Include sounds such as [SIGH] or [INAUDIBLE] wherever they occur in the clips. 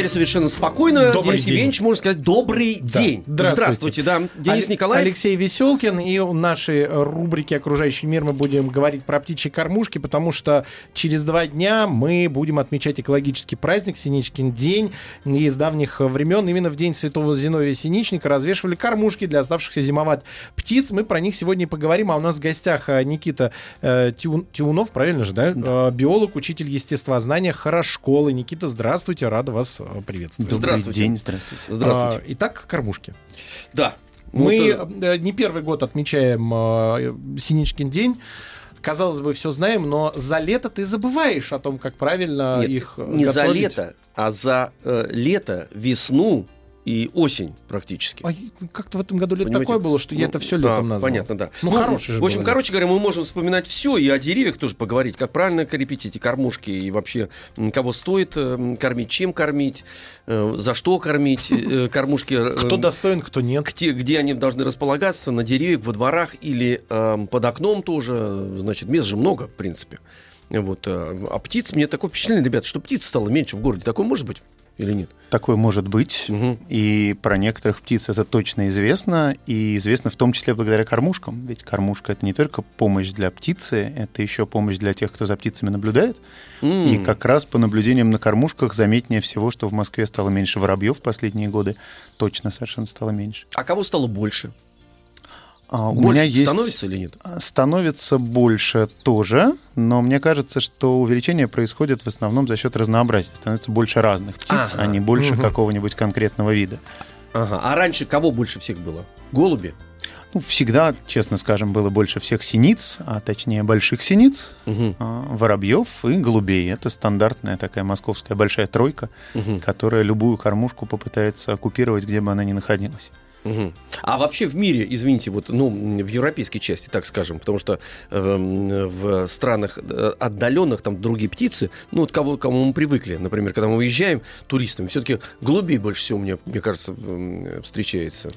Теперь совершенно спокойно. Добрый Денис день. Евгеньевич, можно сказать, добрый Да. день. Здравствуйте. да. Денис Але- Николаев. Алексей Веселкин. И в нашей рубрике «Окружающий мир» мы будем говорить про птичьи кормушки, потому что через два дня мы будем отмечать экологический праздник Синичкин день. И с давних времен именно в день Святого Зиновия Синичника развешивали кормушки для оставшихся зимовать птиц. Мы про них сегодня и поговорим. А у нас в гостях э, Никита э, Тиун- Тиунов, правильно же, да? Э, биолог, учитель естествознания Хорошколы. Никита, здравствуйте, рада вас приветствовать. Здравствуйте. день, здравствуйте. Здравствуйте. А, Итак, кормушки. Да. Мы Вот, э, не первый год отмечаем э, Синичкин день. Казалось бы, все знаем, но за лето ты забываешь о том, как правильно нет, их э, не за готовить. лето, а за э, лето, весну и осень практически. А как-то в этом году лето Понимаете? такое было, что я Ну, это все летом а, назвал. Понятно, да. Ну, хороший же В общем, было короче говоря, мы можем вспоминать все и о деревьях тоже поговорить, как правильно крепить эти кормушки и вообще кого стоит э, м, кормить, чем кормить, э, за что кормить э, [LAUGHS] кормушки. э, Кто достоин, кто нет. где, где они должны располагаться, на деревьях, во дворах или эм, под окном тоже. Значит, мест же много, в принципе. Вот, э, а птиц, мне такое впечатление, ребята, что птиц стало меньше в городе. Такое может быть или нет? Такое может быть. Мгм. И про некоторых птиц это точно известно. И известно в том числе благодаря кормушкам. Ведь кормушка это не только помощь для птицы, это еще помощь для тех, кто за птицами наблюдает. И М. как раз по наблюдениям на кормушках заметнее всего, что в Москве стало меньше воробьев в последние годы. Точно совершенно стало меньше. А кого стало больше? А, у меня есть... становится или нет? Становится больше тоже, но мне кажется, что увеличение происходит в основном за счет разнообразия. Становится больше разных птиц, а не больше какого-нибудь конкретного вида. Ага. А раньше кого больше всех было? Голуби? Ну, всегда, честно скажем, было больше всех синиц, а точнее больших синиц, а, воробьев и голубей. Это стандартная такая московская большая тройка, которая любую кормушку попытается оккупировать, где бы она ни находилась. Мгм. А вообще в мире, извините, вот, ну, в европейской части, так скажем, потому что эм, в странах э, отдаленных, там другие птицы, ну, вот кого, кому мы привыкли, например, когда мы уезжаем туристами, все-таки голубей больше всего, мне, мне кажется, встречается.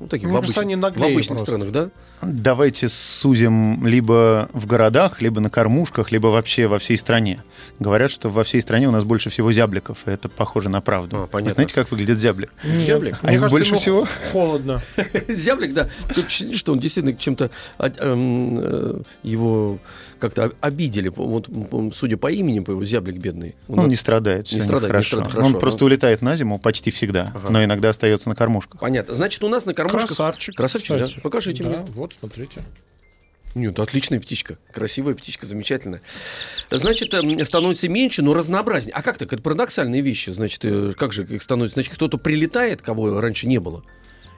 Ну, таких Мне в, кажется, обычных- они в обычных просто. странах, да? Давайте сузим либо в городах, либо на кормушках, либо вообще во всей стране. Говорят, что во всей стране у нас больше всего зябликов, и это похоже на правду. А, Вы понятно. знаете, как выглядит зяблик? Нет. Зяблик? А Мне их кажется, больше ему всего? холодно. [LAUGHS] Зяблик, да. Впечатление, что он действительно чем-то а, эм, э, его как-то об- обидели. Вот, судя по имени, по его зяблик бедный. Он Он от- не страдает, не не страдает, не хорошо. страдает хорошо, Он просто ну. улетает на зиму почти всегда, Ага. но иногда остается на кормушках. Понятно. Значит, у нас на кормушках... Красавчик. Красавчик, да? кстати. Покажите Да, мне. вот, смотрите. Нет, отличная птичка. Красивая птичка, замечательная. Значит, эм, становится меньше, но разнообразнее. А как так? Это парадоксальные вещи. Значит, э, как же их становится? Значит, кто-то прилетает, кого раньше не было.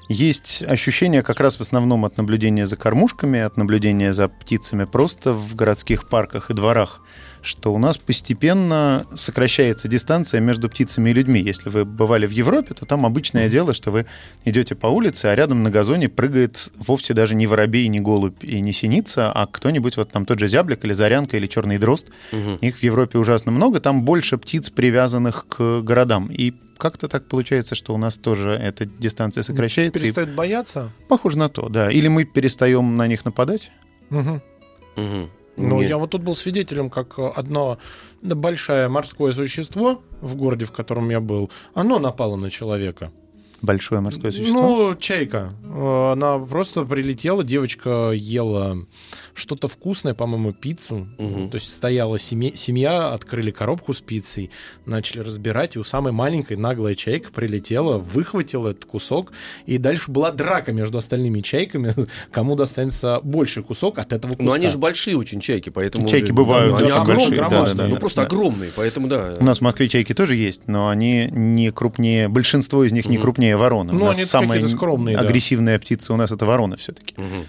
Есть ощущение как раз в основном от наблюдения за кормушками, от наблюдения за птицами просто в городских парках и дворах, что у нас постепенно сокращается дистанция между птицами и людьми. Если вы бывали в Европе, то там обычное дело, что вы идете по улице, а рядом на газоне прыгает вовсе даже не воробей, не голубь и не синица, а кто-нибудь, вот там тот же зяблик или зарянка или черный дрозд. Их в Европе ужасно много, там больше птиц, привязанных к городам. И как-то так получается, что у нас тоже эта дистанция сокращается. и Перестает бояться. Похоже на то, да. Или мы перестаем на них нападать. Мгм. Мгм. Ну, Нет. я вот тут был свидетелем, как э, одно большое морское существо в городе, в котором я был, оно напало на человека. Большое морское существо. Ну, чайка. Э, Она просто прилетела, девочка ела что-то вкусное, по-моему, пиццу. Мгм. То есть стояла семья, семья, открыли коробку с пиццей, начали разбирать, и у самой маленькой наглая чайка прилетела, выхватила этот кусок, и дальше была драка между остальными чайками, [LAUGHS] кому достанется больший кусок от этого куска. Но они же большие очень чайки, поэтому... Чайки Да, бывают ну, они очень огромные, большие, да, да, да, ну да, просто да. огромные, поэтому да. У нас в Москве чайки тоже есть, но они не крупнее, большинство из них не крупнее вороны. Ну, они какие-то скромные, да. агрессивная птица у нас это ворона все-таки. Мгм.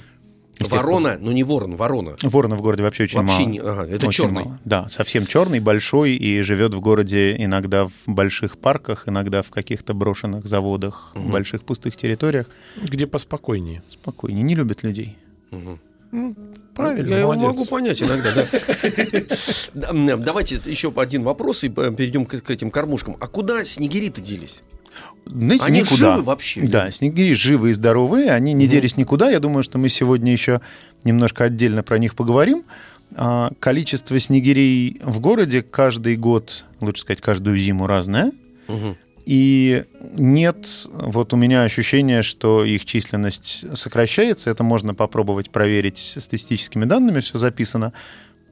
Ворона, ну не ворон, ворона. Ворона в городе вообще очень Вообще мало. не, ага, это Очень черный. мало. Да, совсем черный, большой и живет в городе иногда в больших парках, иногда в каких-то брошенных заводах, в больших пустых территориях. Где поспокойнее. Спокойнее, не любит людей. Мгм. Правильно, Я его молодец. могу понять иногда, да. [LAUGHS] Давайте еще один вопрос и э, перейдем к к этим кормушкам. А куда снегири-то делись? Знаете, Они никуда. живы вообще? Да, снегири живые и здоровые, они не Мгм. делись никуда. Я думаю, что мы сегодня еще немножко отдельно про них поговорим. А, Количество снегирей в городе каждый год, лучше сказать, каждую зиму разное. Мгм. И нет, вот у меня ощущение, что их численность сокращается. Это можно попробовать проверить статистическими данными, все записано.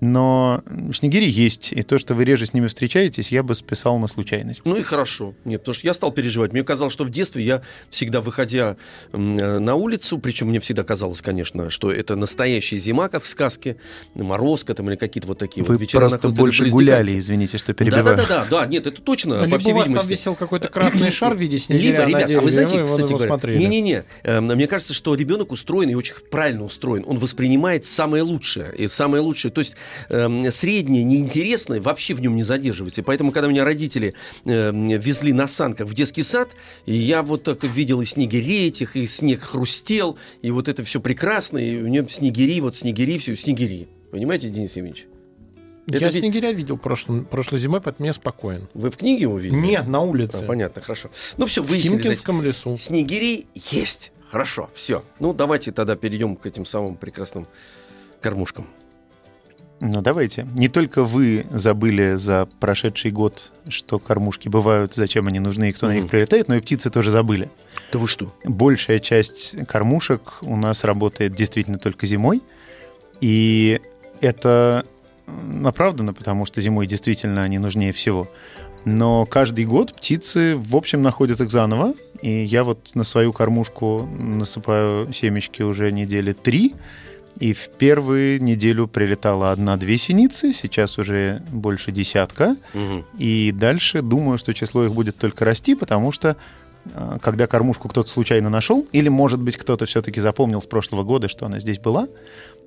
Но снегири есть, и то, что вы реже с ними встречаетесь, я бы списал на случайность. Ну и хорошо. Нет, потому что я стал переживать. Мне казалось, что в детстве я всегда, выходя на улицу, причем мне всегда казалось, конечно, что это настоящая зима, как в сказке, морозка там или какие-то вот такие Вы вот вечера на просто больше гуляли, извините, что Да, перебиваю. да, да, да, да, нет, это точно, по Либо всей у вас там висел какой-то красный шар в виде снегиря Либо, ребят, дереве, а вы знаете, кстати говоря, не-не-не, э, мне кажется, что ребенок устроен и очень правильно устроен. Он воспринимает самое лучшее. И самое лучшее, то есть эм, среднее, неинтересное вообще в нем не задерживается. И поэтому, когда меня родители эм, везли на санках в детский сад, и я вот так видел и снегирей этих, и снег хрустел, и вот это все прекрасно, и у меня снегири, вот снегири, все, снегири. Понимаете, Денис Евгеньевич? Я Это ведь- снегиря видел прошлым, прошлой зимой, поэтому я спокоен. Вы в книге его видели? Нет, на А, улице. понятно, хорошо. Ну все, в выяснили. значит, Химкинском лесу. Снегири есть. Хорошо, все. Ну, давайте тогда перейдем к этим самым прекрасным кормушкам. Ну, давайте. Не только вы забыли за прошедший год, что кормушки бывают, зачем они нужны и кто на Мгм. них прилетает, но и птицы тоже забыли. Да вы что? Большая часть кормушек у нас работает действительно только зимой. И это оправдано, потому что зимой действительно они нужнее всего. Но каждый год птицы, в общем, находят их заново. И я вот на свою кормушку насыпаю семечки уже недели три. И в первую неделю прилетала одна-две синицы, сейчас уже больше десятка. Мгм. И дальше думаю, что число их будет только расти, потому что э, когда кормушку кто-то случайно нашел, или, может быть, кто-то все-таки запомнил с прошлого года, что она здесь была,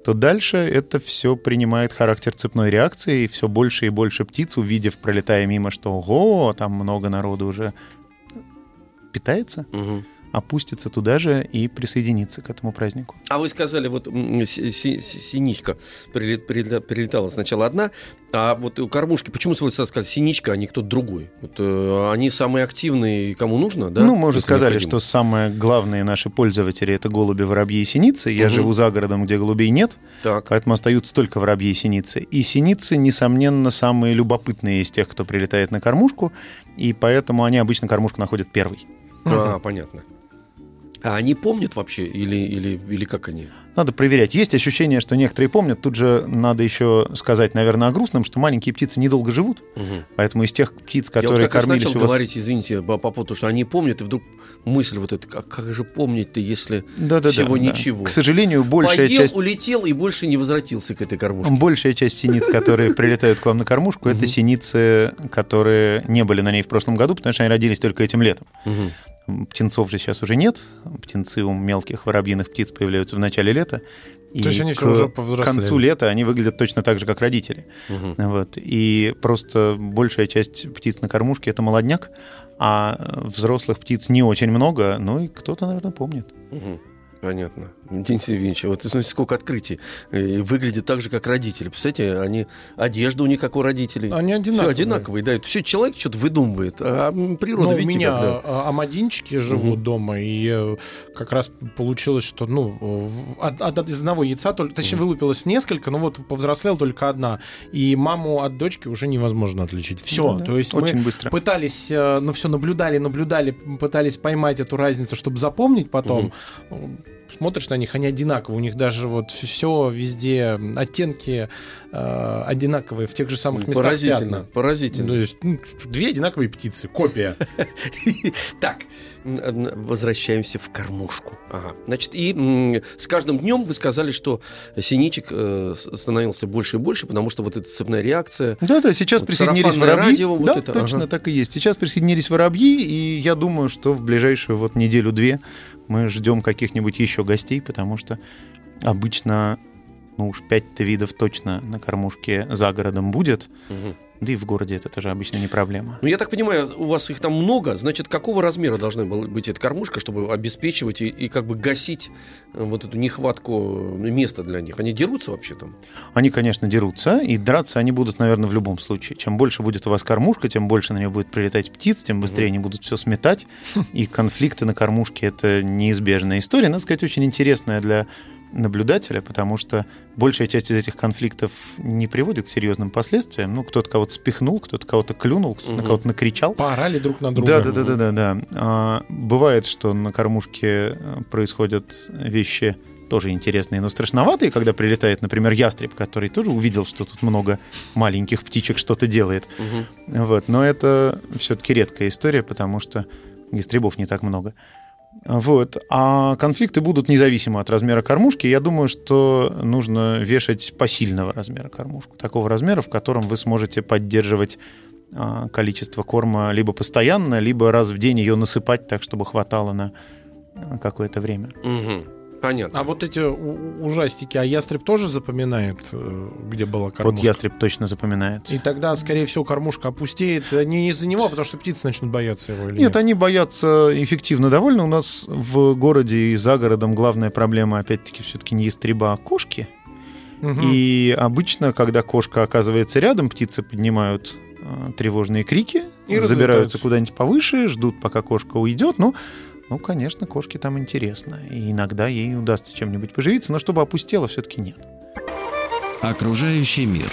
то дальше это все принимает характер цепной реакции, и все больше и больше птиц, увидев, пролетая мимо, что ого, там много народу уже питается, Мгм. Опустится туда же и присоединится к этому празднику. А вы сказали, вот синичка прилет- прилета- прилетала сначала одна, а вот у кормушки, почему вы сказали синичка, а не кто-то другой? Вот, э, они самые активные, кому нужно, да? ну, мы уже сказали, необходимо? что самые главные наши пользователи это голуби, воробьи и синицы. Я Мгм. живу за городом, где голубей нет. Так. Поэтому остаются только воробьи и синицы. И синицы, несомненно, самые любопытные из тех, кто прилетает на кормушку, и поэтому они обычно кормушку находят первый. А, понятно. А они помнят вообще или, или, или как они? Надо проверять. Есть ощущение, что некоторые помнят. Тут же надо еще сказать, наверное, о грустном, что маленькие птицы недолго живут. Мгм. Поэтому из тех птиц, Я вот которые как кормились начал у вас... говорить, извините, по, по поводу, что они помнят, и вдруг мысль вот эта, как, как же помнить-то, если Да-да-да, всего да. ничего? К сожалению, большая поел, часть... улетел и больше не возвратился к этой кормушке. Большая часть синиц, которые прилетают к вам на кормушку, [LAUGHS] это синицы, которые не были на ней в прошлом году, потому что они родились только этим летом. Птенцов же сейчас уже нет. Птенцы у мелких воробьиных птиц появляются в начале лета. И То есть они к уже повзрослели. концу лета они выглядят точно так же, как родители. Мгм. Вот. И просто большая часть птиц на кормушке это молодняк, а взрослых птиц не очень много, ну и кто-то, наверное, помнит. Мгм. Понятно. Денис Евгеньевич, вот знаете, сколько открытий. И выглядят так же, как родители. Представляете, они, одежда у них как у родителей. Они Все одинаковые. одинаковые, да. Все человек что-то выдумывает, а природа Ну, у видите, меня как, да. а, амадинчики живут Мгм. дома, и э, как раз получилось, что ну в- от, от- из одного яйца, только, точнее, Мгм. вылупилось несколько, но вот повзрослела только одна. И маму от дочки уже невозможно отличить. Все. Да-да, То есть очень мы быстро. пытались, э, ну все, наблюдали, наблюдали, пытались поймать эту разницу, чтобы запомнить потом. Смотришь на них, они одинаковые, у них даже вот все везде оттенки э, одинаковые в тех же самых местах Поразительно, пятна. поразительно. То есть ну, две одинаковые птицы, копия. [LAUGHS] Так, возвращаемся в кормушку. Ага. Значит, и с каждым днем вы сказали, что синичек э, становился больше и больше, потому что вот эта цепная реакция. Да-да, сейчас Вот присоединились воробьи. радио, вот да, это, точно ага. так и есть. Сейчас присоединились воробьи, и я думаю, что в ближайшую вот неделю-две мы ждем каких-нибудь еще гостей, потому что Обычно, ну уж 5 видов точно на кормушке за городом будет. Мгм. Да и в городе это тоже обычно не проблема. Ну, я так понимаю, у вас их там много, значит, какого размера должна была быть эта кормушка, чтобы обеспечивать и, и как бы гасить э, вот эту нехватку места для них? Они дерутся вообще там? Они, конечно, дерутся, и драться они будут, наверное, в любом случае. Чем больше будет у вас кормушка, тем больше на нее будет прилетать птиц, тем быстрее они будут все сметать. И конфликты на кормушке — это неизбежная история. Надо сказать, очень интересная для наблюдателя, потому что большая часть из этих конфликтов не приводит к серьезным последствиям. Ну, кто-то кого-то спихнул, кто-то кого-то клюнул, кто-то на Мгм. кого-то накричал. Поорали друг на друга. Да, да, да, да, да, да. А, бывает, что на кормушке э, происходят вещи тоже интересные, но страшноватые, когда прилетает, например, ястреб, который тоже увидел, что тут много маленьких птичек что-то делает. Мгм. Вот. Но это все-таки редкая история, потому что ястребов не так много. Вот. А конфликты будут независимо от размера кормушки. Я думаю, что нужно вешать посильного размера кормушку. Такого размера, в котором вы сможете поддерживать а, количество корма либо постоянно, либо раз в день ее насыпать так, чтобы хватало на а, какое-то время. Мгм. Понятно. А вот эти ужастики, а ястреб тоже запоминает, э, где была кормушка? Вот ястреб точно запоминает. И тогда, скорее всего, кормушка опустеет э, не из-за него, а потому что птицы начнут бояться его. Или Нет, они боятся эффективно довольно. У нас в городе и за городом главная проблема, опять-таки, все-таки не ястреба, а кошки. Мгм. И обычно, когда кошка оказывается рядом, птицы поднимают э, тревожные крики, И забираются куда-нибудь повыше, ждут, пока кошка уйдет. Ну, ну, конечно, кошке там интересно. И иногда ей удастся чем-нибудь поживиться, но чтобы опустело, все-таки нет. Окружающий мир.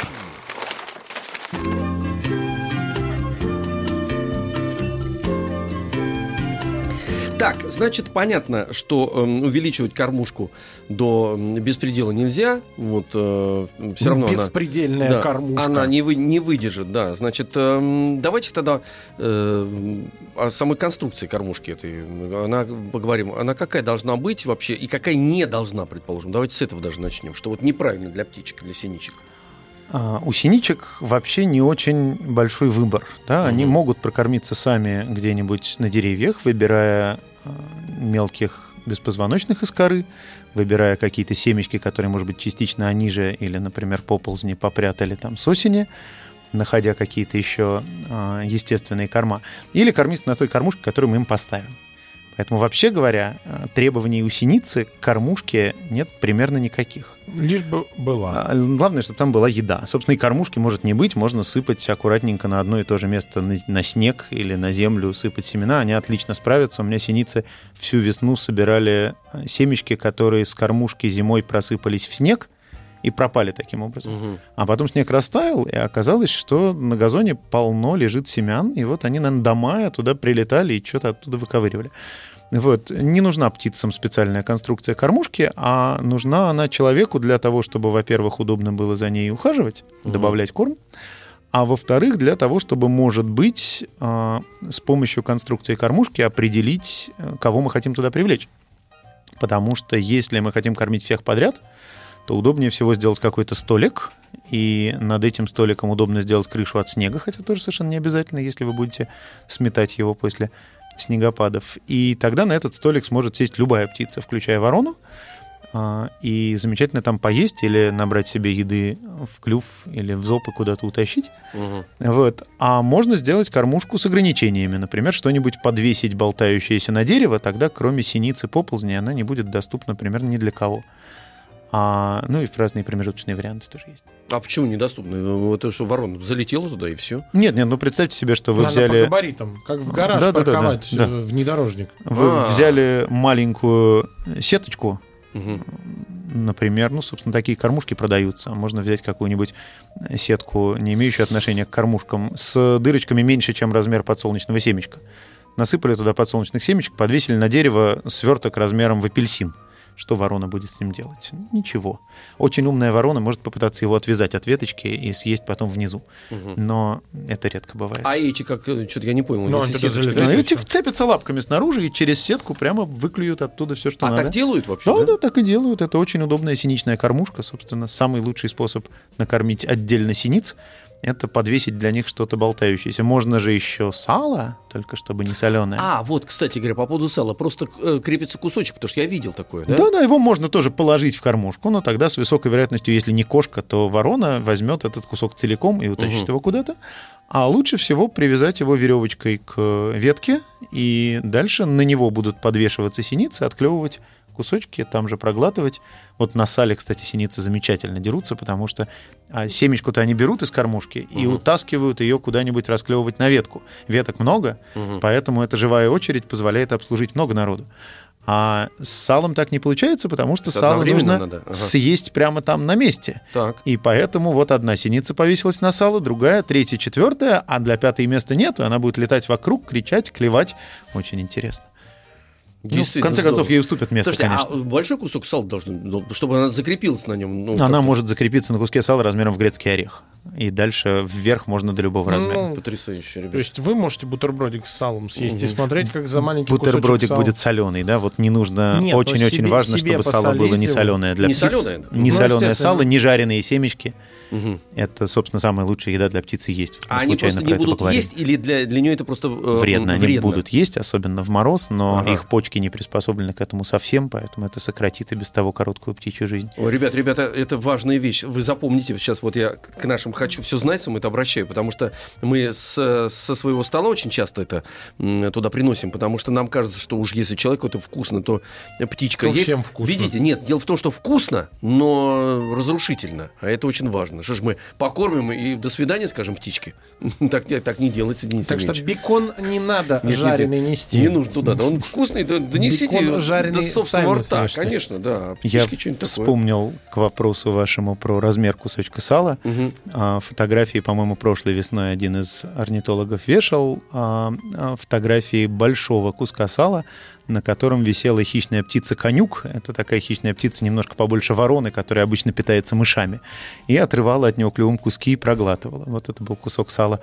Так, значит, понятно, что эм, увеличивать кормушку до беспредела нельзя. Вот все равно она... Беспредельная Да, кормушка. Она не, вы, не выдержит, да. Значит, эм, давайте тогда э, о самой конструкции кормушки этой. Она, поговорим, она какая должна быть вообще и какая не должна, предположим. Давайте с этого даже начнем. Что вот неправильно для птичек, для синичек. А, У синичек вообще не очень большой выбор. Да? Они могут прокормиться сами где-нибудь на деревьях, выбирая мелких беспозвоночных из коры, выбирая какие-то семечки, которые, может быть, частично они же или, например, поползни попрятали там с осени, находя какие-то еще а, естественные корма. Или кормиться на той кормушке, которую мы им поставим. Поэтому, вообще говоря, а, требований у синицы к кормушке нет примерно никаких. Лишь бы была. А, Главное, чтобы там была еда. Собственно, и кормушки может не быть. Можно сыпать аккуратненько на одно и то же место на, снег или на землю, сыпать семена. Они отлично справятся. У меня синицы всю весну собирали а, семечки, которые с кормушки зимой просыпались в снег и пропали таким образом. Мгм. А потом снег растаял, и оказалось, что на газоне полно лежит семян, и вот они, наверное, до мая туда прилетали и что-то оттуда выковыривали. Вот. Не нужна птицам специальная конструкция кормушки, а нужна она человеку для того, чтобы, во-первых, удобно было за ней ухаживать, Мгм. добавлять корм, а во-вторых, для того, чтобы, может быть, а, с помощью конструкции кормушки определить, э, кого мы хотим туда привлечь. Потому что если мы хотим кормить всех подряд, то удобнее всего сделать какой-то столик, и над этим столиком удобно сделать крышу от снега, хотя тоже совершенно не обязательно, если вы будете сметать его после снегопадов. И тогда на этот столик сможет сесть любая птица, включая ворону, а, и замечательно там поесть или набрать себе еды в клюв или в зоб и куда-то утащить. Мгм. Вот. А можно сделать кормушку с ограничениями. Например, что-нибудь подвесить, болтающееся на дерево, тогда кроме синицы поползни она не будет доступна примерно ни для кого. А, ну и разные промежуточные варианты тоже есть. А почему недоступно? Вот то, что ворона залетела туда и все. Нет, нет, ну представьте себе, что вы Надо по взяли, габаритам, как в гараж Да, да, да, да, парковать да. э, внедорожник. вы А. взяли маленькую сеточку, например, ну, собственно, такие кормушки продаются. Можно взять какую-нибудь сетку, не имеющую отношения к кормушкам, с дырочками меньше, чем размер подсолнечного семечка. Насыпали туда подсолнечных семечек, подвесили на дерево сверток размером в апельсин. Что ворона будет с ним делать? Ничего. Очень умная ворона может попытаться его отвязать от веточки и съесть потом внизу. Но это редко бывает. А эти как, что-то я не понял. Ну. Ну, эти вцепятся лапками снаружи и через сетку прямо выклюют оттуда все, что А надо. так делают вообще, Да, да? да, так и делают. Это очень удобная синичная кормушка, собственно, самый лучший способ накормить отдельно синиц. Это подвесить для них что-то болтающееся. Можно же еще сало, только чтобы не соленое. А, вот, кстати говоря, по поводу сала. Просто э, крепится кусочек, потому что я видел такое, да? Да, да, его можно тоже положить в кормушку, но тогда с высокой вероятностью, если не кошка, то ворона возьмет этот кусок целиком и утащит Мгм. его куда-то. А лучше всего привязать его веревочкой к ветке, и дальше на него будут подвешиваться синицы, отклевывать кусочки, там же проглатывать. Вот на сале, кстати, синицы замечательно дерутся, потому что а, семечку-то они берут из кормушки и Мгм. утаскивают ее куда-нибудь расклевывать на ветку. Веток много, Мгм. Поэтому эта живая очередь позволяет обслужить много народу. А с салом так не получается, потому что Это сало нужно надо, ага. съесть прямо там на месте. Так. И поэтому вот одна синица повесилась на сало, другая, третья, четвертая, а для пятой места нету, она будет летать вокруг, кричать, клевать. Очень интересно. Ну, в конце концов, здорово. ей уступят место, Слушайте, конечно. а большой кусок сала должен, ну, чтобы она закрепилась на нем? Ну, Она как-то может закрепиться на куске сала размером в грецкий орех. И дальше вверх можно до любого размера. Ну, Потрясающе, ребят. То есть вы можете бутербродик с салом съесть и Мгм. смотреть, как за маленький Бутербродик кусочек сала. будет соленый, да? Вот не нужно. Ну, Очень-очень важно, себе чтобы сало было не соленое для Не птиц. соленое? Не Ну, соленое сало, не жареные семечки. Мгм. Это, собственно, самая лучшая еда для птицы есть. А они случайно просто про не будут поговорим. есть или для, для нее это просто э, Вредно. Они вредно? будут есть, особенно в мороз, но Ага. их почки не приспособлены к этому совсем, поэтому это сократит и без того короткую птичью жизнь. Ой, ребят, ребята, это важная вещь. Вы запомните, сейчас вот я к нашим хочу все знать, это обращаю, потому что мы с- со своего стола очень часто это туда приносим, потому что нам кажется, что уж если человеку это вкусно, то птичка То есть. всем вкусно. Видите, нет, дело в том, что вкусно, но разрушительно, а это очень важно. Что ж мы покормим и до свидания скажем птичке? [LAUGHS] Так, не- так не делается, Денис Так что Евгеньевич. бекон не надо Нет, нет, жареный нет. нести. Не нужно туда, да, он вкусный, да, донесите Бекон до жареный собственного сами рта, съешьте. конечно, да. Я птички что-нибудь такое. вспомнил к вопросу вашему про размер кусочка сала. А, Фотографии, по-моему, прошлой весной один из орнитологов вешал а, а, фотографии большого куска сала, на котором висела хищная птица конюк. Это такая хищная птица немножко побольше вороны, которая обычно питается мышами. И отрывала от него клювом куски и проглатывала. Вот это был кусок сала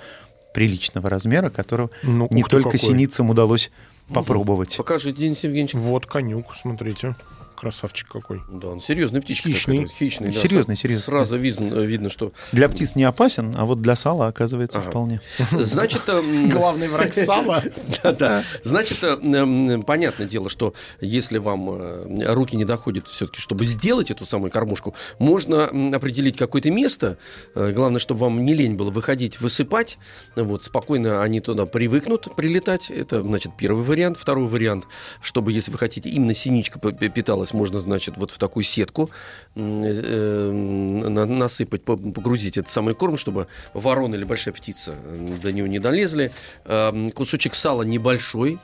приличного размера, которого Ну, не только какой. синицам удалось попробовать. Покажи, Денис Евгеньевич. Вот конюк, смотрите. Красавчик какой. Да, он серьезный птичка. Хищный. такая, хищный, да. Серьезный, серьезный. Сразу видно, видно, что... Для птиц не опасен, а вот для сала оказывается Ага. вполне. Значит, эм, [LAUGHS] Главный враг сала. [LAUGHS] да, да. Значит, э, понятное дело, что если вам э, руки не доходят все-таки, чтобы сделать эту самую кормушку, можно определить какое-то место. Э, Главное, чтобы вам не лень было выходить, высыпать. Вот, спокойно они туда привыкнут прилетать. Это, значит, первый вариант. Второй вариант, чтобы, если вы хотите, именно синичка п- п- питалась, можно, значит, вот в такую сетку э, на- насыпать, по- погрузить этот самый корм, чтобы ворона или большая птица э, до него не долезли. Эм, Кусочек сала небольшой.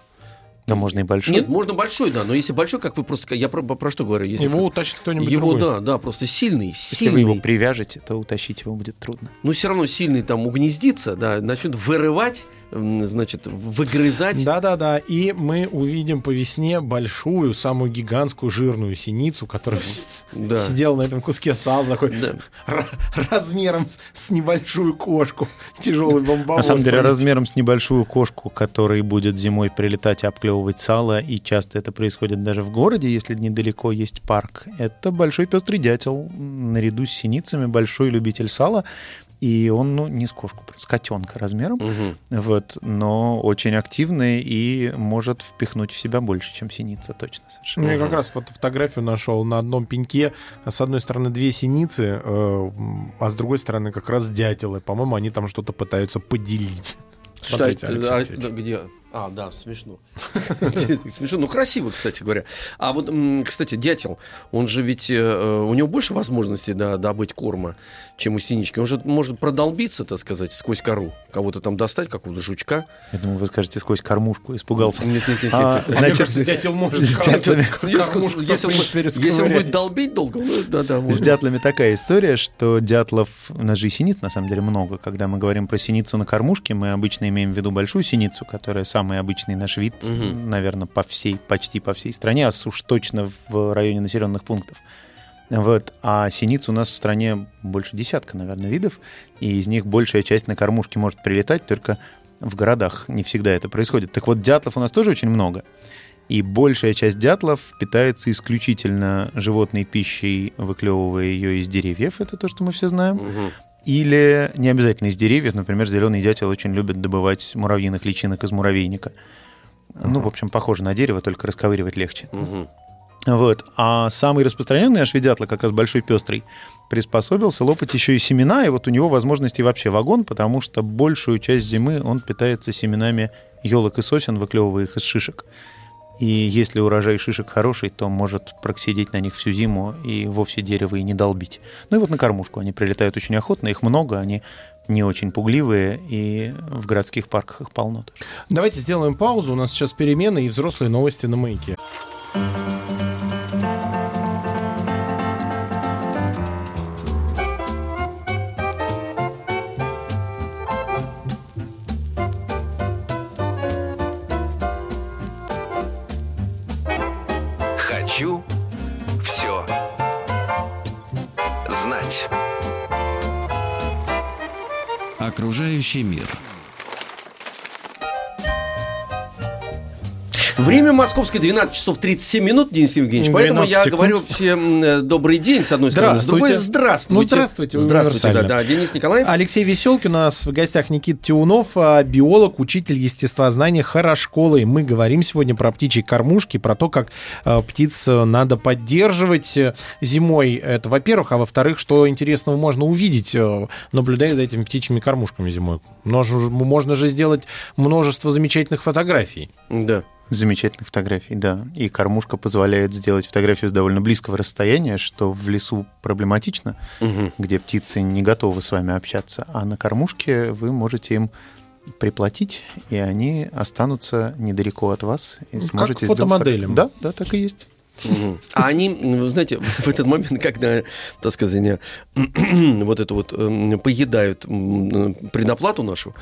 Да можно и большой. Нет, можно большой, да, но если большой, как вы просто... Я про, про что говорю? Если Его утащит кто-нибудь его, другой. да, да, просто сильный, Если сильный. вы его привяжете, то утащить его будет трудно. Но все равно сильный там угнездится, да, начнет вырывать, значит, выгрызать. Да-да-да, и мы увидим по весне большую, самую гигантскую жирную синицу, которая [LAUGHS] Да. сидела на этом куске сала, такой Да. [LAUGHS] ра- размером с, с небольшую кошку, [LAUGHS] тяжелый бомбовоз. На самом деле, размером с небольшую кошку, которой будет зимой прилетать и обклевывать сало, и часто это происходит даже в городе, если недалеко есть парк, это большой пестрый дятел, наряду с синицами, большой любитель сала, и он, ну, не с кошку, с котенка размером, Мгм. вот, но очень активный и может впихнуть в себя больше, чем синица, точно совершенно. Ну, я как раз вот фотографию нашел на одном пеньке. С одной стороны две синицы, э, а с другой стороны как раз дятелы. По-моему, они там что-то пытаются поделить. Смотрите, Что, Алексей а, да, где? А, да, смешно. [LAUGHS] Смешно, ну красиво, кстати говоря. А вот, кстати, дятел, он же ведь, э, у него больше возможностей да, добыть корма, чем у синички. Он же может продолбиться, так сказать, сквозь кору, кого-то там достать, какого-то жучка. Я думаю, вы скажете сквозь кормушку, испугался. Нет, нет, нет, А, значит, кажется, дятел может с дятлами- кормушку, Если, он, если он будет долбить долго, ну, да, да, С можно. дятлами такая история, что дятлов, у нас же и синиц на самом деле много. Когда мы говорим про синицу на кормушке, мы обычно имеем в виду большую синицу, которая самый обычный наш вид, Мгм. наверное, по всей, почти по всей стране, а уж точно в районе населенных пунктов. Вот. А синиц у нас в стране больше десятка, наверное, видов, и из них большая часть на кормушке может прилетать, только в городах не всегда это происходит. Так вот, дятлов у нас тоже очень много. И большая часть дятлов питается исключительно животной пищей, выклевывая ее из деревьев. Это то, что мы все знаем. Мгм. Или не обязательно из деревьев. Например, зеленый дятел очень любит добывать муравьиных личинок из муравейника. Ну, в общем, похоже на дерево, только расковыривать легче. Мгм. Вот. А самый распространенный аж дятла, как раз большой пестрый, приспособился лопать еще и семена, и вот у него возможности вообще вагон, потому что большую часть зимы он питается семенами елок и сосен, выклевывая их из шишек. И если урожай шишек хороший, то может просидеть на них всю зиму и вовсе дерево и не долбить. Ну и вот на кормушку они прилетают очень охотно, их много, они не очень пугливые, и в городских парках их полно. Давайте сделаем паузу. У нас сейчас перемены и взрослые новости на маяке. Хочу все знать. Окружающий мир. Время московское 12 часов 37 минут, Денис Евгеньевич. Поэтому 12 я секунд. говорю всем э, добрый день, с одной стороны. С другой, Здравствуйте. Ну, здравствуйте, Здравствуйте, да, да. Денис Николаев. Алексей Веселкин, у нас в гостях Никита Тиунов, а, биолог, учитель естествознания Хорошколы. Мы говорим сегодня про птичьи кормушки, про то, как а, птиц э, надо поддерживать э, зимой. Это, во-первых, а во-вторых, что интересного можно увидеть, наблюдая за этими птичьими кормушками зимой. Можно же сделать множество замечательных фотографий. Да. Замечательных фотографий, да. И кормушка позволяет сделать фотографию с довольно близкого расстояния, что в лесу проблематично, Мгм. где птицы не готовы с вами общаться. А на кормушке вы можете им приплатить, и они останутся недалеко от вас. И Ну, как сможете сделать фотомоделям. фото- Да, да, так и есть. А они, вы знаете, [LAUGHS] в этот момент, когда, так сказать, [CLEARS THROAT] вот это вот м, поедают м, предоплату нашу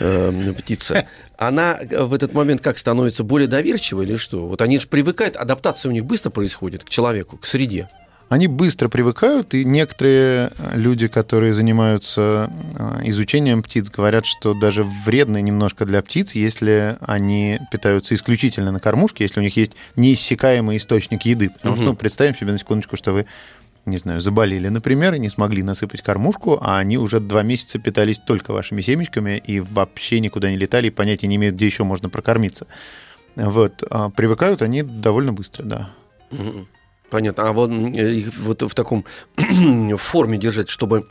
э, птица, [LAUGHS] она э, в этот момент как становится более доверчивой или что? Вот они же привыкают, адаптация у них быстро происходит к человеку, к среде. Они быстро привыкают, и некоторые люди, которые занимаются э, изучением птиц, говорят, что даже вредно немножко для птиц, если они питаются исключительно на кормушке, если у них есть неиссякаемый источник еды. Потому что, Мгм. ну, представим себе на секундочку, что вы не знаю, заболели, например, и не смогли насыпать кормушку, а они уже два месяца питались только вашими семечками и вообще никуда не летали, и понятия не имеют, где еще можно прокормиться. Вот. А привыкают они довольно быстро, да. Понятно. А вот их вот в таком [CLEARS THROAT] форме держать, чтобы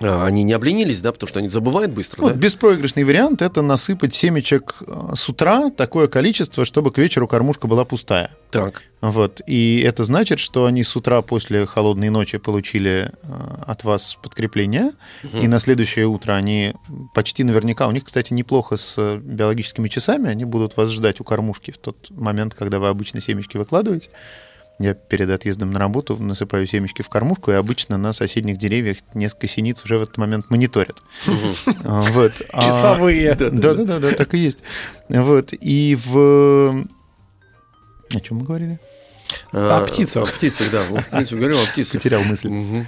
а, они не обленились, да, потому что они забывают быстро, Вот да? беспроигрышный вариант это насыпать семечек э, с утра такое количество, чтобы к вечеру кормушка была пустая. Так. Вот. И это значит, что они с утра после холодной ночи получили э, от вас подкрепление, и на следующее утро они почти наверняка, у них, кстати, неплохо с э, биологическими часами, они будут вас ждать у кормушки в тот момент, когда вы обычно семечки выкладываете. Я перед отъездом на работу насыпаю семечки в кормушку, и обычно на соседних деревьях несколько синиц уже в этот момент мониторят. А, Вот. А- Часовые. да, да, да, да, так и есть. Вот. И в... О чем мы говорили? А, О птицах. О птицах, да. Принципе, говорил о птицах. Потерял мысль.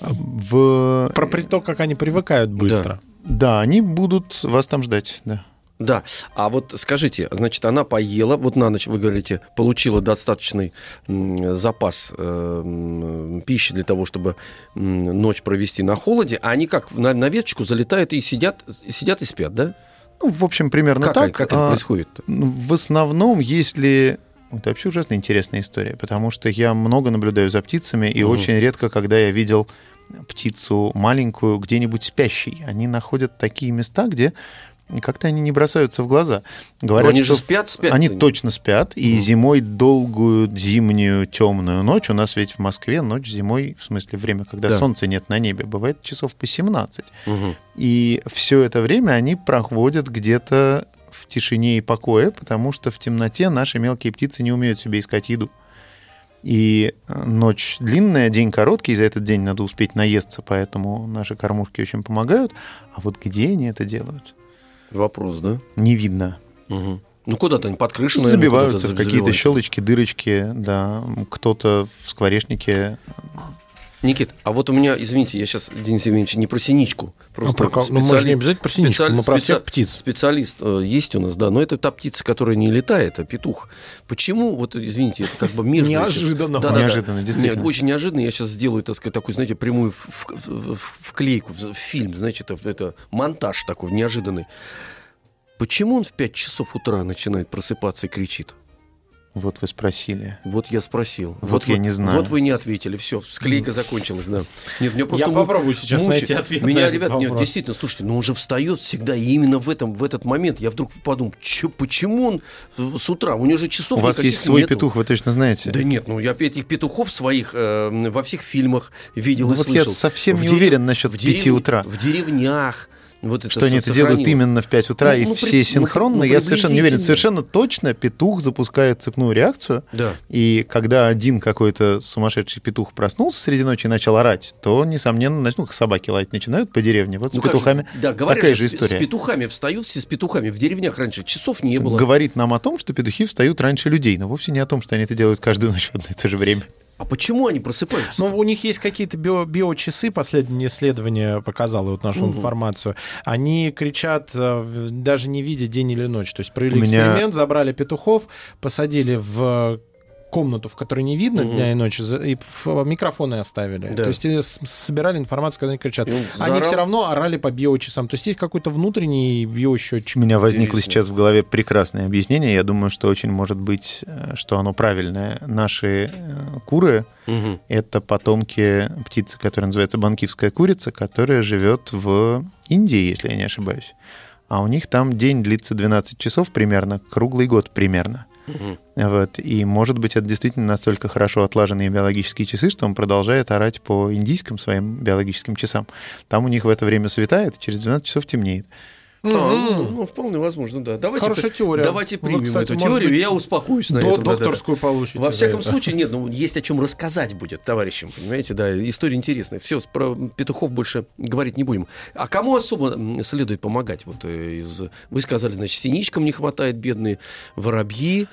В... Про то, как они привыкают быстро. Да, они будут вас там ждать, да. Да, а вот скажите, значит, она поела, вот на ночь, вы говорите, получила достаточный запас э, пищи для того, чтобы ночь провести на холоде, а они как на, на веточку залетают и сидят, сидят и спят, да? Ну, в общем, примерно как, так. как это А, происходит? ну, В основном, если... Это вообще ужасно интересная история, потому что я много наблюдаю за птицами, и Мгм. очень редко, когда я видел птицу маленькую где-нибудь спящей, они находят такие места, где как-то они не бросаются в глаза. Говорят, они же что спят, спят. Они точно спят, и Мгм. зимой долгую зимнюю темную ночь, у нас ведь в Москве ночь зимой, в смысле время, когда Да. солнца нет на небе, бывает часов по 17. Мгм. И все это время они проходят где-то в тишине и покое, потому что в темноте наши мелкие птицы не умеют себе искать еду. И э, ночь длинная, день короткий, за этот день надо успеть наесться, поэтому наши кормушки очень помогают. А вот где они это делают, Вопрос, да? не видно. Мгм. Ну, куда-то они под крышу, наверное, Забиваются в какие-то щелочки, дырочки, да. Кто-то в скворечнике Никит, а вот у меня, извините, я сейчас, Денис Евгеньевич, не про синичку. Просто про ка- ну, мы же не обязательно про синичку, специали- мы про всех птиц. Специалист э, есть у нас, да, но это та птица, которая не летает, а петух. Почему, вот, извините, это как бы [LAUGHS] между... Неожиданно. Да, да, да. Неожиданно, действительно. Нет, очень неожиданно. Я сейчас сделаю, так сказать, такую, знаете, прямую в- в- в- в- вклейку в фильм. Знаете, это, это монтаж такой неожиданный. Почему он в 5 часов утра начинает просыпаться и кричит? Вот вы спросили. Вот я спросил. Вот я вы, не знаю. Вот вы не ответили. Все, склейка закончилась, да. Нет, меня просто Я му- попробую сейчас мучает. найти ответ Меня, на этот ребят, нет, действительно, слушайте, ну он же встает всегда, и именно в, этом, в этот момент я вдруг подумал, чё, почему он с утра? У него же часов У вас есть свой нету. петух, вы точно знаете? Да нет, ну я этих петухов своих э, во всех фильмах видел Ну и вот я слышал. совсем В не дерев- уверен насчет в 5 дерев- утра. В деревнях. Вот это Что они это делают именно в 5 утра Ну, и ну, все при- ну, синхронно, ну, я совершенно не уверен. Совершенно точно петух запускает цепную реакцию, Да. и когда один какой-то сумасшедший петух проснулся среди ночи и начал орать, то, несомненно, нач- ну, собаки лаять начинают по деревне. Вот с Ну, же, петухами да, говорят, такая же, же с- история. С петухами встают все с петухами. В деревнях раньше часов не было. Говорит нам о том, что петухи встают раньше людей, но вовсе не о том, что они это делают каждую ночь в одно и то же время. А почему они просыпаются? Ну, у них есть какие-то био- биочасы, последнее исследование показало вот нашу Мгм. информацию. Они кричат, э, даже не видя день или ночь. То есть провели У меня- эксперимент, забрали петухов, посадили в комнату, в которой не видно Мгм. дня и ночи, и микрофоны оставили. Да. То есть с- собирали информацию, когда они кричат. Он Они заорал. все равно орали по биочасам. То есть есть какой-то внутренний биосчетчик. У меня возникло сейчас в голове прекрасное объяснение. Я думаю, что очень может быть, э, что оно правильное. Наши э, куры Мгм. Это потомки птицы, которая называется банкивская курица, которая живет в Индии, если я не ошибаюсь. А у них там день длится 12 часов примерно, круглый год примерно. Мгм. Вот. И, может быть, это действительно настолько хорошо отлаженные биологические часы, что он продолжает орать по индийским своим биологическим часам. Там у них в это время светает, через 12 часов темнеет. А, ну, ну, вполне возможно, да. Давайте, Хорошая теория. Давайте Вы, примем кстати, эту теорию, быть, и я успокоюсь на До- этом. да, да, да. докторскую получите. Во всяком это. случае, нет, ну есть о чем рассказать будет товарищам, понимаете, да, история интересная. Все, про петухов больше говорить не будем. А кому особо следует помогать? Вот э, из, вы сказали, значит, синичкам не хватает, бедные воробьи,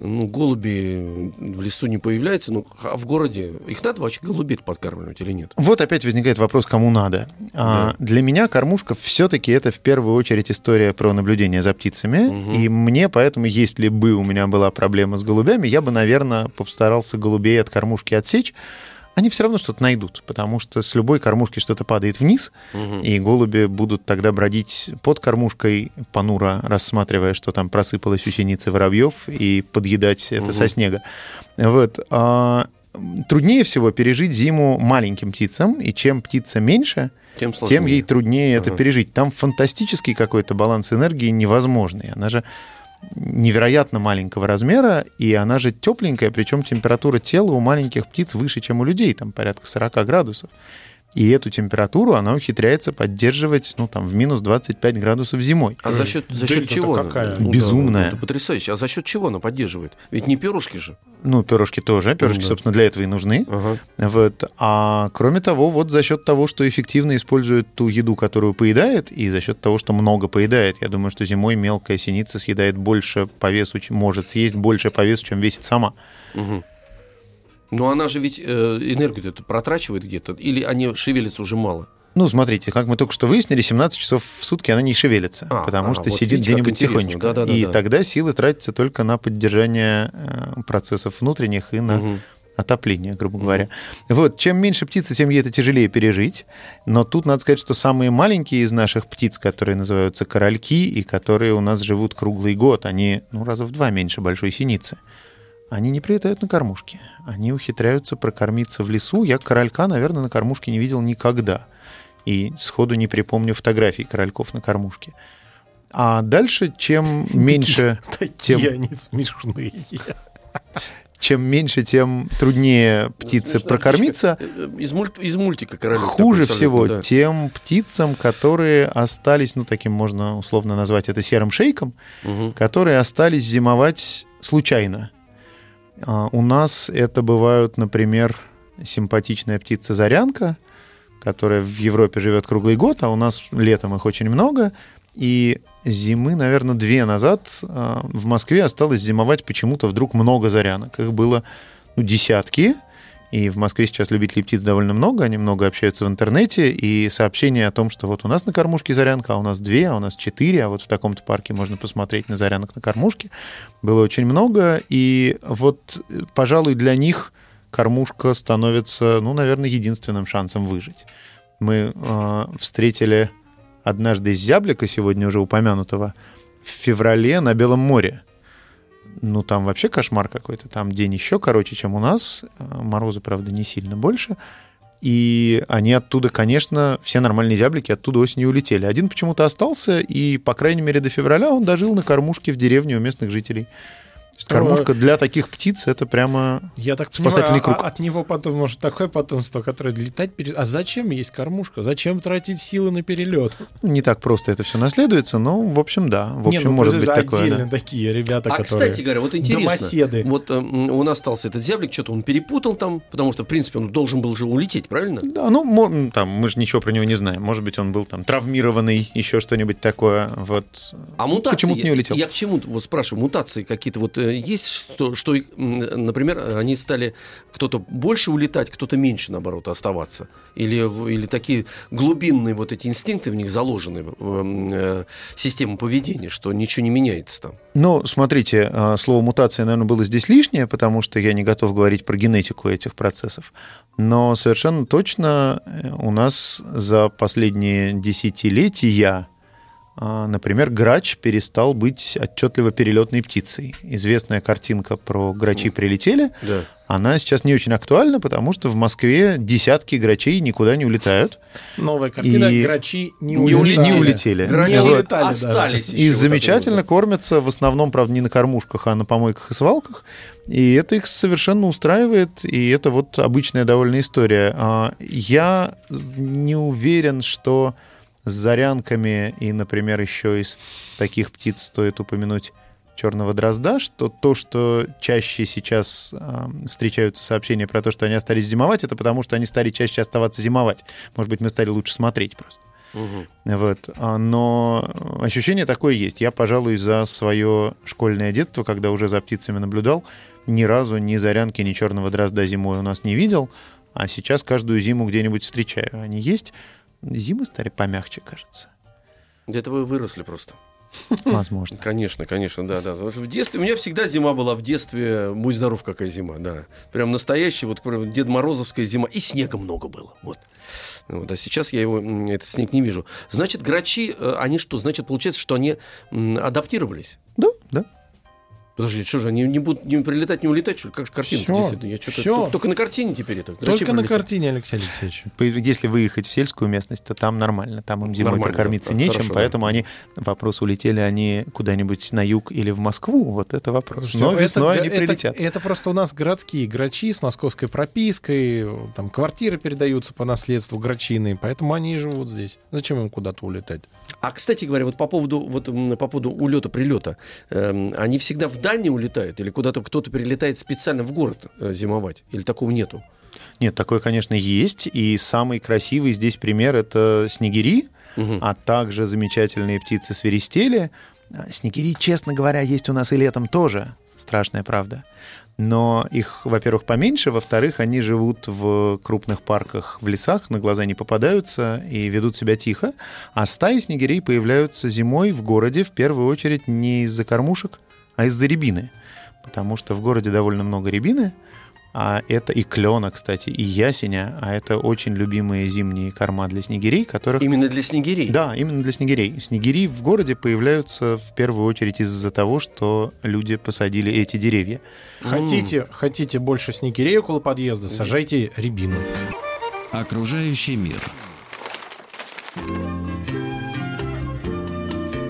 ну, голуби в лесу не появляются, ну, а в городе их надо вообще голубей подкармливать или нет? Вот опять возникает вопрос, кому надо. А, для меня кормушка все-таки это в первую очередь история про наблюдение за птицами. Мгм. И мне поэтому, если бы у меня была проблема с голубями, я бы, наверное, постарался голубей от кормушки отсечь. Они все равно что-то найдут, потому что с любой кормушки что-то падает вниз, Мгм. и голуби будут тогда бродить под кормушкой, понуро рассматривая, что там просыпалось у синицы воробьев, и подъедать это со Мгм. снега. Вот. А, труднее всего пережить зиму маленьким птицам, и чем птица меньше, Тем сложнее. тем ей труднее это Ага. пережить. Там фантастический какой-то баланс энергии невозможный. Она же невероятно маленького размера, и она же тепленькая, причем температура тела у маленьких птиц выше, чем у людей, там порядка 40 градусов. И эту температуру она ухитряется поддерживать, ну, там, в минус 25 градусов зимой. А за счет, за счет чего? какая? Ну да, Безумная. Это потрясающе. А за счет чего она поддерживает? Ведь не перышки же. Ну, перышки тоже, перышки, Ну да. собственно, для этого и нужны. Ага. Вот. А кроме того, вот за счет того, что эффективно использует ту еду, которую поедает, и за счет того, что много поедает, я думаю, что зимой мелкая синица съедает больше по весу, чем может съесть больше по весу, чем весит сама. Мгм. Но она же ведь э, энергию эту протрачивает где-то, или они шевелятся уже мало? Ну, смотрите, как мы только что выяснили, 17 часов в сутки она не шевелится, А, потому а, что вот сидит где-нибудь тихонечко. Да-да-да-да. и тогда силы тратятся только на поддержание э, процессов внутренних и на Мгм. отопление, грубо говоря. Вот, чем меньше птицы, тем ей это тяжелее пережить. Но тут надо сказать, что самые маленькие из наших птиц, которые называются корольки, и которые у нас живут круглый год, они, ну, раза в два меньше большой синицы. Они не прилетают на кормушки. Они ухитряются прокормиться в лесу. Я королька, наверное, на кормушке не видел никогда. И сходу не припомню фотографий корольков на кормушке. А дальше, чем [LAUGHS] меньше [LAUGHS] Такие тем- они смешные. [LAUGHS] Чем меньше, тем труднее птице Смешная прокормиться. Из, мульт- из мультика королек. Хуже такой всего да. тем птицам, которые остались, ну, таким можно условно назвать это серым шейком, Мгм. которые остались зимовать случайно. А, У нас это бывают, например, симпатичная птица зарянка, которая в Европе живет круглый год, а у нас летом их очень много. И зимы, наверное, две назад а, в Москве осталось зимовать почему-то вдруг много зарянок. Их было ну, десятки, И в Москве сейчас любителей птиц довольно много, они много общаются в интернете, и сообщения о том, что вот у нас на кормушке зарянка, а у нас две, а у нас четыре, а вот в таком-то парке можно посмотреть на зарянок на кормушке, было очень много, и вот, пожалуй, для них кормушка становится, ну, наверное, единственным шансом выжить. Мы э, встретили однажды зяблика, сегодня уже упомянутого, в феврале на Белом море ну, там вообще кошмар какой-то. Там день еще короче, чем у нас. Э, морозы, правда, не сильно больше. И они оттуда, конечно, все нормальные зяблики оттуда осенью улетели. Один почему-то остался, и, по крайней мере, до февраля он дожил на кормушке в деревне у местных жителей. Кормушка для таких птиц это прямо Я так спасательный понимаю, круг. а от него потом может такое потомство, которое летать перед... А зачем есть кормушка? Зачем тратить силы на перелет? Ну, не так просто это все наследуется, но, в общем, да. В общем, Не, ну, может быть такое. отдельно да. такие ребята, А, которые... кстати говоря, вот интересно. Домоседы. Вот э, нас остался этот зяблик, что-то он перепутал там, потому что, в принципе, он должен был же улететь, правильно? Да, ну, там, мы же ничего про него не знаем. Может быть, он был там травмированный, еще что-нибудь такое. Вот. А мутации, Почему-то не улетел. Я, я к чему вот спрашиваю, мутации какие-то вот э, есть, что, что, например, они стали кто-то больше улетать, кто-то меньше, наоборот, оставаться? Или, или такие глубинные вот эти инстинкты в них заложены, э, систему поведения, что ничего не меняется там? Ну, смотрите, э, слово мутация, наверное, было здесь лишнее, потому что я не готов говорить про генетику этих процессов. Но совершенно точно э, у нас за последние десятилетия, например, грач перестал быть отчетливо перелетной птицей. Известная картинка про грачи прилетели, Да. она сейчас не очень актуальна, потому что в Москве десятки грачей никуда не улетают. Новая картина И «Грачи не, не улетали». не улетели. Грачи Не Вот. улетали даже. остались И еще. вот замечательно вот, кормятся, в основном, правда, не на кормушках, а на помойках и свалках. И это их совершенно устраивает, и это вот обычная довольно история. А Я не уверен, что с зарянками и, например, еще из таких птиц стоит упомянуть черного дрозда, что то, что чаще сейчас а, встречаются сообщения про то, что они остались зимовать, это потому, что они стали чаще оставаться зимовать. Может быть, мы стали лучше смотреть просто. Мгм. Вот. А, Но ощущение такое есть. Я, пожалуй, за свое школьное детство, когда уже за птицами наблюдал, ни разу ни зарянки, ни черного дрозда зимой у нас не видел, а сейчас каждую зиму где-нибудь встречаю. Они есть. Зимы стали помягче, кажется. Где-то вы выросли просто. Возможно. [LAUGHS] Конечно, конечно, да, да. В детстве у меня всегда зима была в детстве. Будь здоров, какая зима, да. Прям настоящая, вот прям Дед Морозовская зима. И снега много было. Вот. Вот, а сейчас я его, этот снег не вижу. Значит, грачи, э, они что? Значит, получается, что они адаптировались. Да, да. Подожди, что же, они не будут не прилетать, не улетать, что ли? Как же картинка Всё, действительно? Я что-то только, только на картине теперь это. Только на картине, Алексей Алексеевич. Если выехать в сельскую местность, то там нормально. Там им зимой Нормально, прокормиться да, нечем, хорошо, да. поэтому они... Вопрос, улетели они куда-нибудь на юг или в Москву, вот это вопрос. Слушайте, Но это- весной они это- прилетят. Это просто у нас городские грачи с московской пропиской, там квартиры передаются по наследству грачиные, поэтому они и живут здесь. Зачем им куда-то улетать? А, кстати говоря, вот по поводу, вот, по поводу улета, прилета, эм, они всегда в дальний улетают или куда-то кто-то прилетает специально в город э, зимовать? Или такого нету? Нет, такое, конечно, есть. И самый красивый здесь пример — это снегири, Мгм. а также замечательные птицы свиристели. А, Снегири, честно говоря, есть у нас и летом тоже. Страшная правда. Но их, во-первых, поменьше, во-вторых, они живут в крупных парках, в лесах, на глаза не попадаются и ведут себя тихо. А стаи снегирей появляются зимой в городе, в первую очередь, не из-за кормушек, а из-за рябины. Потому что в городе довольно много рябины, а это и клена, кстати, и ясеня, а это очень любимые зимние корма для снегирей, которых Именно для снегирей? да, именно для снегирей. Снегири в городе появляются в первую очередь из-за того, что люди посадили эти деревья. Хотите, хотите больше снегирей около подъезда, сажайте рябину. Окружающий мир.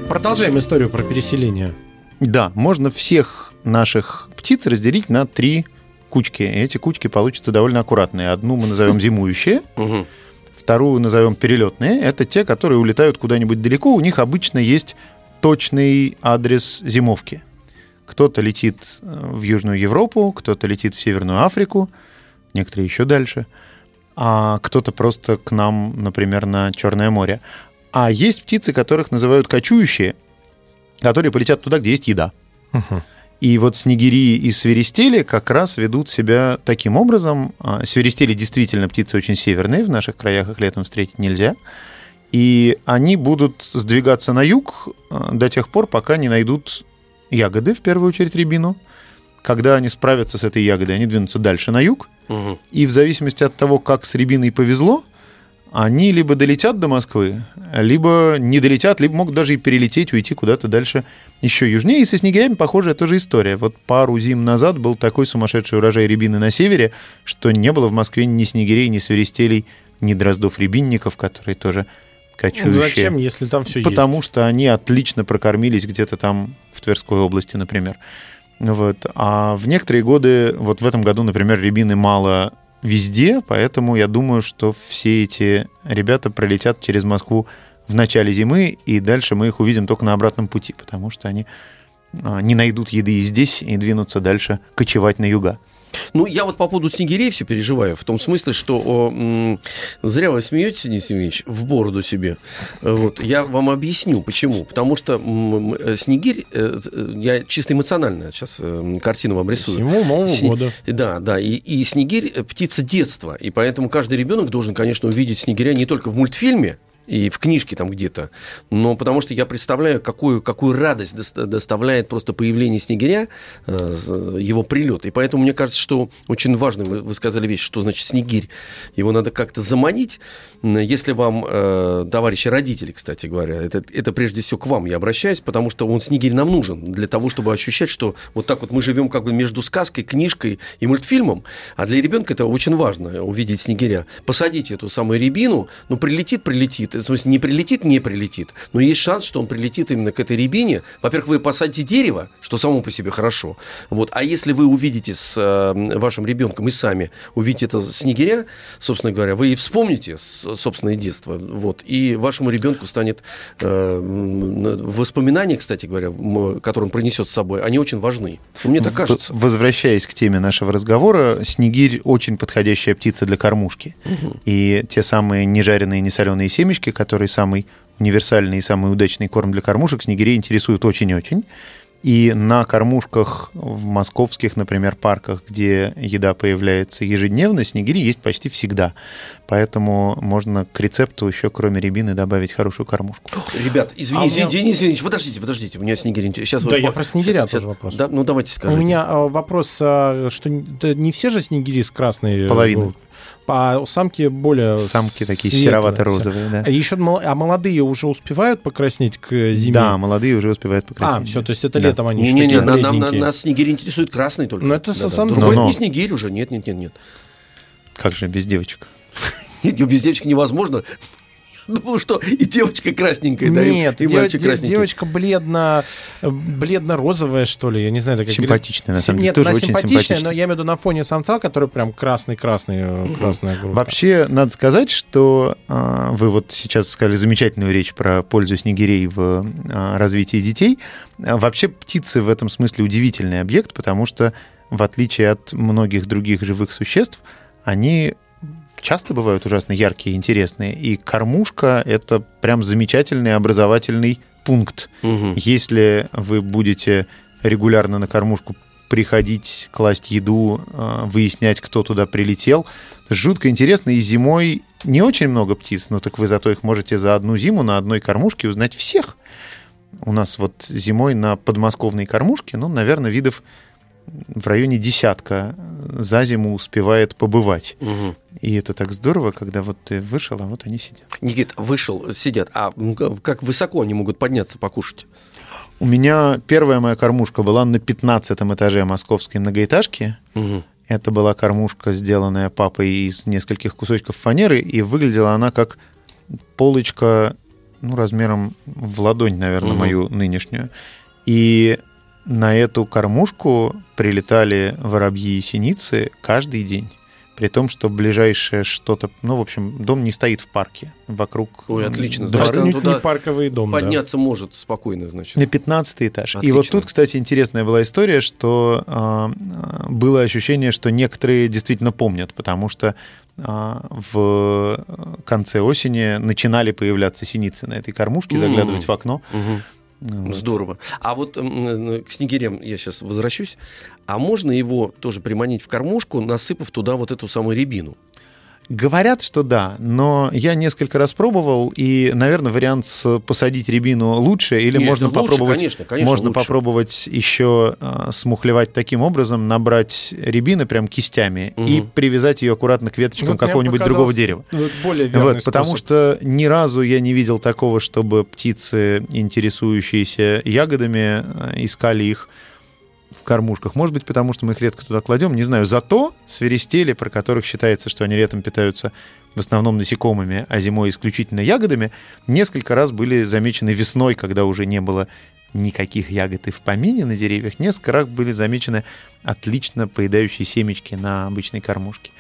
Продолжаем историю про переселение. Да, можно всех наших птиц разделить на три кучки. И эти кучки получатся довольно аккуратные. Одну мы назовем зимующие, вторую назовем перелетные. Это те, которые улетают куда-нибудь далеко. У них обычно есть точный адрес зимовки. Кто-то летит э, в Южную Европу, кто-то летит в Северную Африку, некоторые еще дальше, а кто-то просто к нам, например, на Черное море. А есть птицы, которых называют кочующие, которые полетят туда, где есть еда. Мгм. И вот снегири и свиристели как раз ведут себя таким образом. А, Свиристели действительно птицы очень северные, в наших краях их летом встретить нельзя. И они будут сдвигаться на юг а, до тех пор, пока не найдут ягоды, в первую очередь рябину. Когда они справятся с этой ягодой, они двинутся дальше на юг. Мгм. И в зависимости от того, как с рябиной повезло, они либо долетят до Москвы, либо не долетят, либо могут даже и перелететь, уйти куда-то дальше еще южнее. И со снегирями похожая тоже история. Вот пару зим назад был такой сумасшедший урожай рябины на севере, что не было в Москве ни снегирей, ни свиристелей, ни дроздов-рябинников, которые тоже кочующие. Зачем, если там все Потому есть? что они отлично прокормились где-то там в Тверской области, например. Вот. А в некоторые годы, вот в этом году, например, рябины мало везде, поэтому я думаю, что все эти ребята пролетят через Москву в начале зимы, и дальше мы их увидим только на обратном пути, потому что они а, не найдут еды и здесь и двинутся дальше кочевать на юга. Ну, я вот по поводу снегирей все переживаю, в том смысле, что о, м, зря вы смеетесь, Денис Евгеньевич, в бороду себе. Э, Вот, я вам объясню, почему. Потому что м, э, снегирь, э, э, я чисто эмоционально сейчас э, картину вам рисую. Всему Нового Сне- года. Да, да, и, и снегирь птица детства, и поэтому каждый ребенок должен, конечно, увидеть снегиря не только в мультфильме, и в книжке там где-то, но потому что я представляю, какую, какую радость доста- доставляет просто появление снегиря, э, его прилет. И поэтому мне кажется, что очень важно, вы, вы сказали вещь, что значит снегирь. Его надо как-то заманить. Если вам, э, товарищи родители, кстати говоря, это, это прежде всего к вам я обращаюсь, потому что он снегирь нам нужен для того, чтобы ощущать, что вот так вот мы живем как бы между сказкой, книжкой и мультфильмом, а для ребенка это очень важно увидеть снегиря. Посадите эту самую рябину, ну прилетит, прилетит, в смысле не прилетит, не прилетит, но есть шанс, что он прилетит именно к этой рябине. Во-первых, вы посадите дерево, что само по себе хорошо, вот, а если вы увидите с э, вашим ребенком и сами увидите это снегиря, собственно говоря, вы и вспомните собственное детство, вот, и вашему ребенку станет э, воспоминания, кстати говоря, которые он принесет с собой, они очень важны. Мне так кажется. Возвращаясь к теме нашего разговора, снегирь очень подходящая птица для кормушки. И те самые нежаренные, несоленые семечки, которые самый универсальный и самый удачный корм для кормушек, снегирей интересуют очень-очень. И на кормушках в московских, например, парках, где еда появляется ежедневно, снегири есть почти всегда. Поэтому можно к рецепту еще, кроме рябины, добавить хорошую кормушку. Ребят, извините, А у меня- Денис Евгеньевич, подождите, подождите, у меня интересует. Сейчас Да, я про снегиря тоже вопрос. Да, ну давайте У скажите. меня а, вопрос, а, что не все же снегири с красной... э, Половина. грудью. А самки более Самки такие серовато-розовые, да. А еще а молодые уже успевают покраснеть к зиме? Да, молодые уже успевают А, покраснеть. все, то есть это Да. летом они еще Не-не-не, такие на- нам, на- нас снегирь интересует красный только. Ну, это Да-да. сам- Другой Но-но. не снегирь уже, нет, нет, нет, нет. Как же без девочек? [LAUGHS] Нет, без девочки невозможно. Думал, [LAUGHS] что и девочка красненькая, да, и- Нет, и, дев- мальчик красненький. девочка бледно, э, бледно-розовая, что ли, я не знаю. такая Симпатичная, на самом деле, Нет, тоже она очень симпатичная, симпатичная. но я имею в виду на фоне самца, который прям красный-красный, э, красная грудь. Вообще, надо сказать, что а, вы вот сейчас сказали замечательную речь про пользу снегирей в а, развитии детей. А, Вообще, птицы в этом смысле удивительный объект, потому что, в отличие от многих других живых существ, они часто бывают ужасно яркие и интересные. И кормушка — это прям замечательный образовательный пункт. Мгм. Если вы будете регулярно на кормушку приходить, класть еду, э, выяснять, кто туда прилетел, жутко интересно. И зимой не очень много птиц, но так вы зато их можете за одну зиму на одной кормушке узнать всех. У нас вот зимой на подмосковной кормушке, ну, наверное, видов в районе десятка за зиму успевает побывать. Мгм. И это так здорово, когда вот ты вышел, а вот они сидят. Никит, вышел, сидят. А как высоко они могут подняться, покушать? У меня первая моя кормушка была на 15 этаже московской многоэтажки. Мгм. Это была кормушка, сделанная папой из нескольких кусочков фанеры, и выглядела она как полочка, ну, размером в ладонь, наверное, Мгм. мою нынешнюю. И на эту кормушку прилетали воробьи и синицы каждый день. При том, что ближайшее что-то... Ну, в общем, дом не стоит в парке. Вокруг Ой, отлично. двора. Значит, туда не парковый дом, да. Подняться может спокойно, значит. На 15 этаж. И Отлично. вот тут, кстати, интересная была история, что а, было ощущение, что некоторые действительно помнят, потому что а, в конце осени начинали появляться синицы на этой кормушке, М. заглядывать в окно. Мгм. Вот. Здорово. А вот к снегирям я сейчас возвращусь. А можно его тоже приманить в кормушку, насыпав туда вот эту самую рябину? Говорят, что да, но я несколько раз пробовал, и, наверное, вариант с посадить рябину лучше, или Нет, можно лучше, попробовать, конечно, конечно, можно лучше. попробовать еще э, смухлевать таким образом, набрать рябины прям кистями и Мгм. привязать ее аккуратно к веточкам мне какого-нибудь другого дерева. Вот более верный Вот, потому способ. что ни разу я не видел такого, чтобы птицы, интересующиеся ягодами, э, искали их в кормушках. Может быть, потому что мы их редко туда кладем, не знаю. Зато свиристели, про которых считается, что они летом питаются в основном насекомыми, а зимой исключительно ягодами, несколько раз были замечены весной, когда уже не было никаких ягод и в помине на деревьях. Несколько раз были замечены отлично поедающие семечки на обычной кормушке.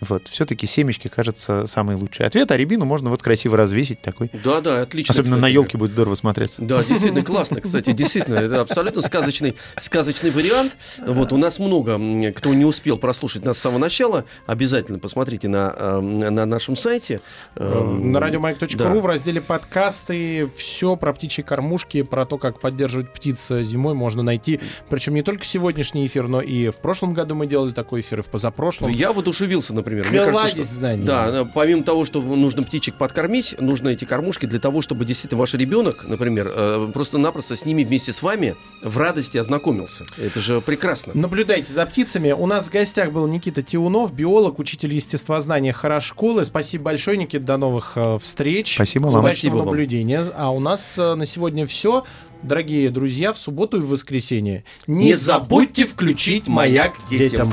Вот, все-таки семечки, кажется, самый лучший ответ, а рябину можно вот красиво развесить такой. Да, да, отлично. Особенно на кстати. елке будет здорово смотреться. Да, действительно классно, кстати, действительно, это абсолютно сказочный, сказочный вариант. Вот у нас много, кто не успел прослушать нас с самого начала, обязательно посмотрите на, э, на нашем сайте. Э, Эм, На радиомаяк.ру да. в разделе подкасты все про птичьи кормушки, про то, как поддерживать птиц зимой можно найти. Причем не только сегодняшний эфир, но и в прошлом году мы делали такой эфир, и в позапрошлом. Я воодушевился, например. Мне Кладезь кажется, что... знаний. Да, помимо того, что нужно птичек подкормить, нужно эти кормушки для того, чтобы действительно ваш ребенок, например, э, просто-напросто с ними вместе с вами в радости ознакомился. Это же прекрасно. Наблюдайте за птицами. У нас в гостях был Никита Тиунов, биолог, учитель естествознания Харашколы. Спасибо большое, Никита. До новых э, встреч. Спасибо вам. Спасибо вам. наблюдения. А у нас э, на сегодня все. Дорогие друзья, в субботу и в воскресенье Не забудьте включить «Маяк» детям.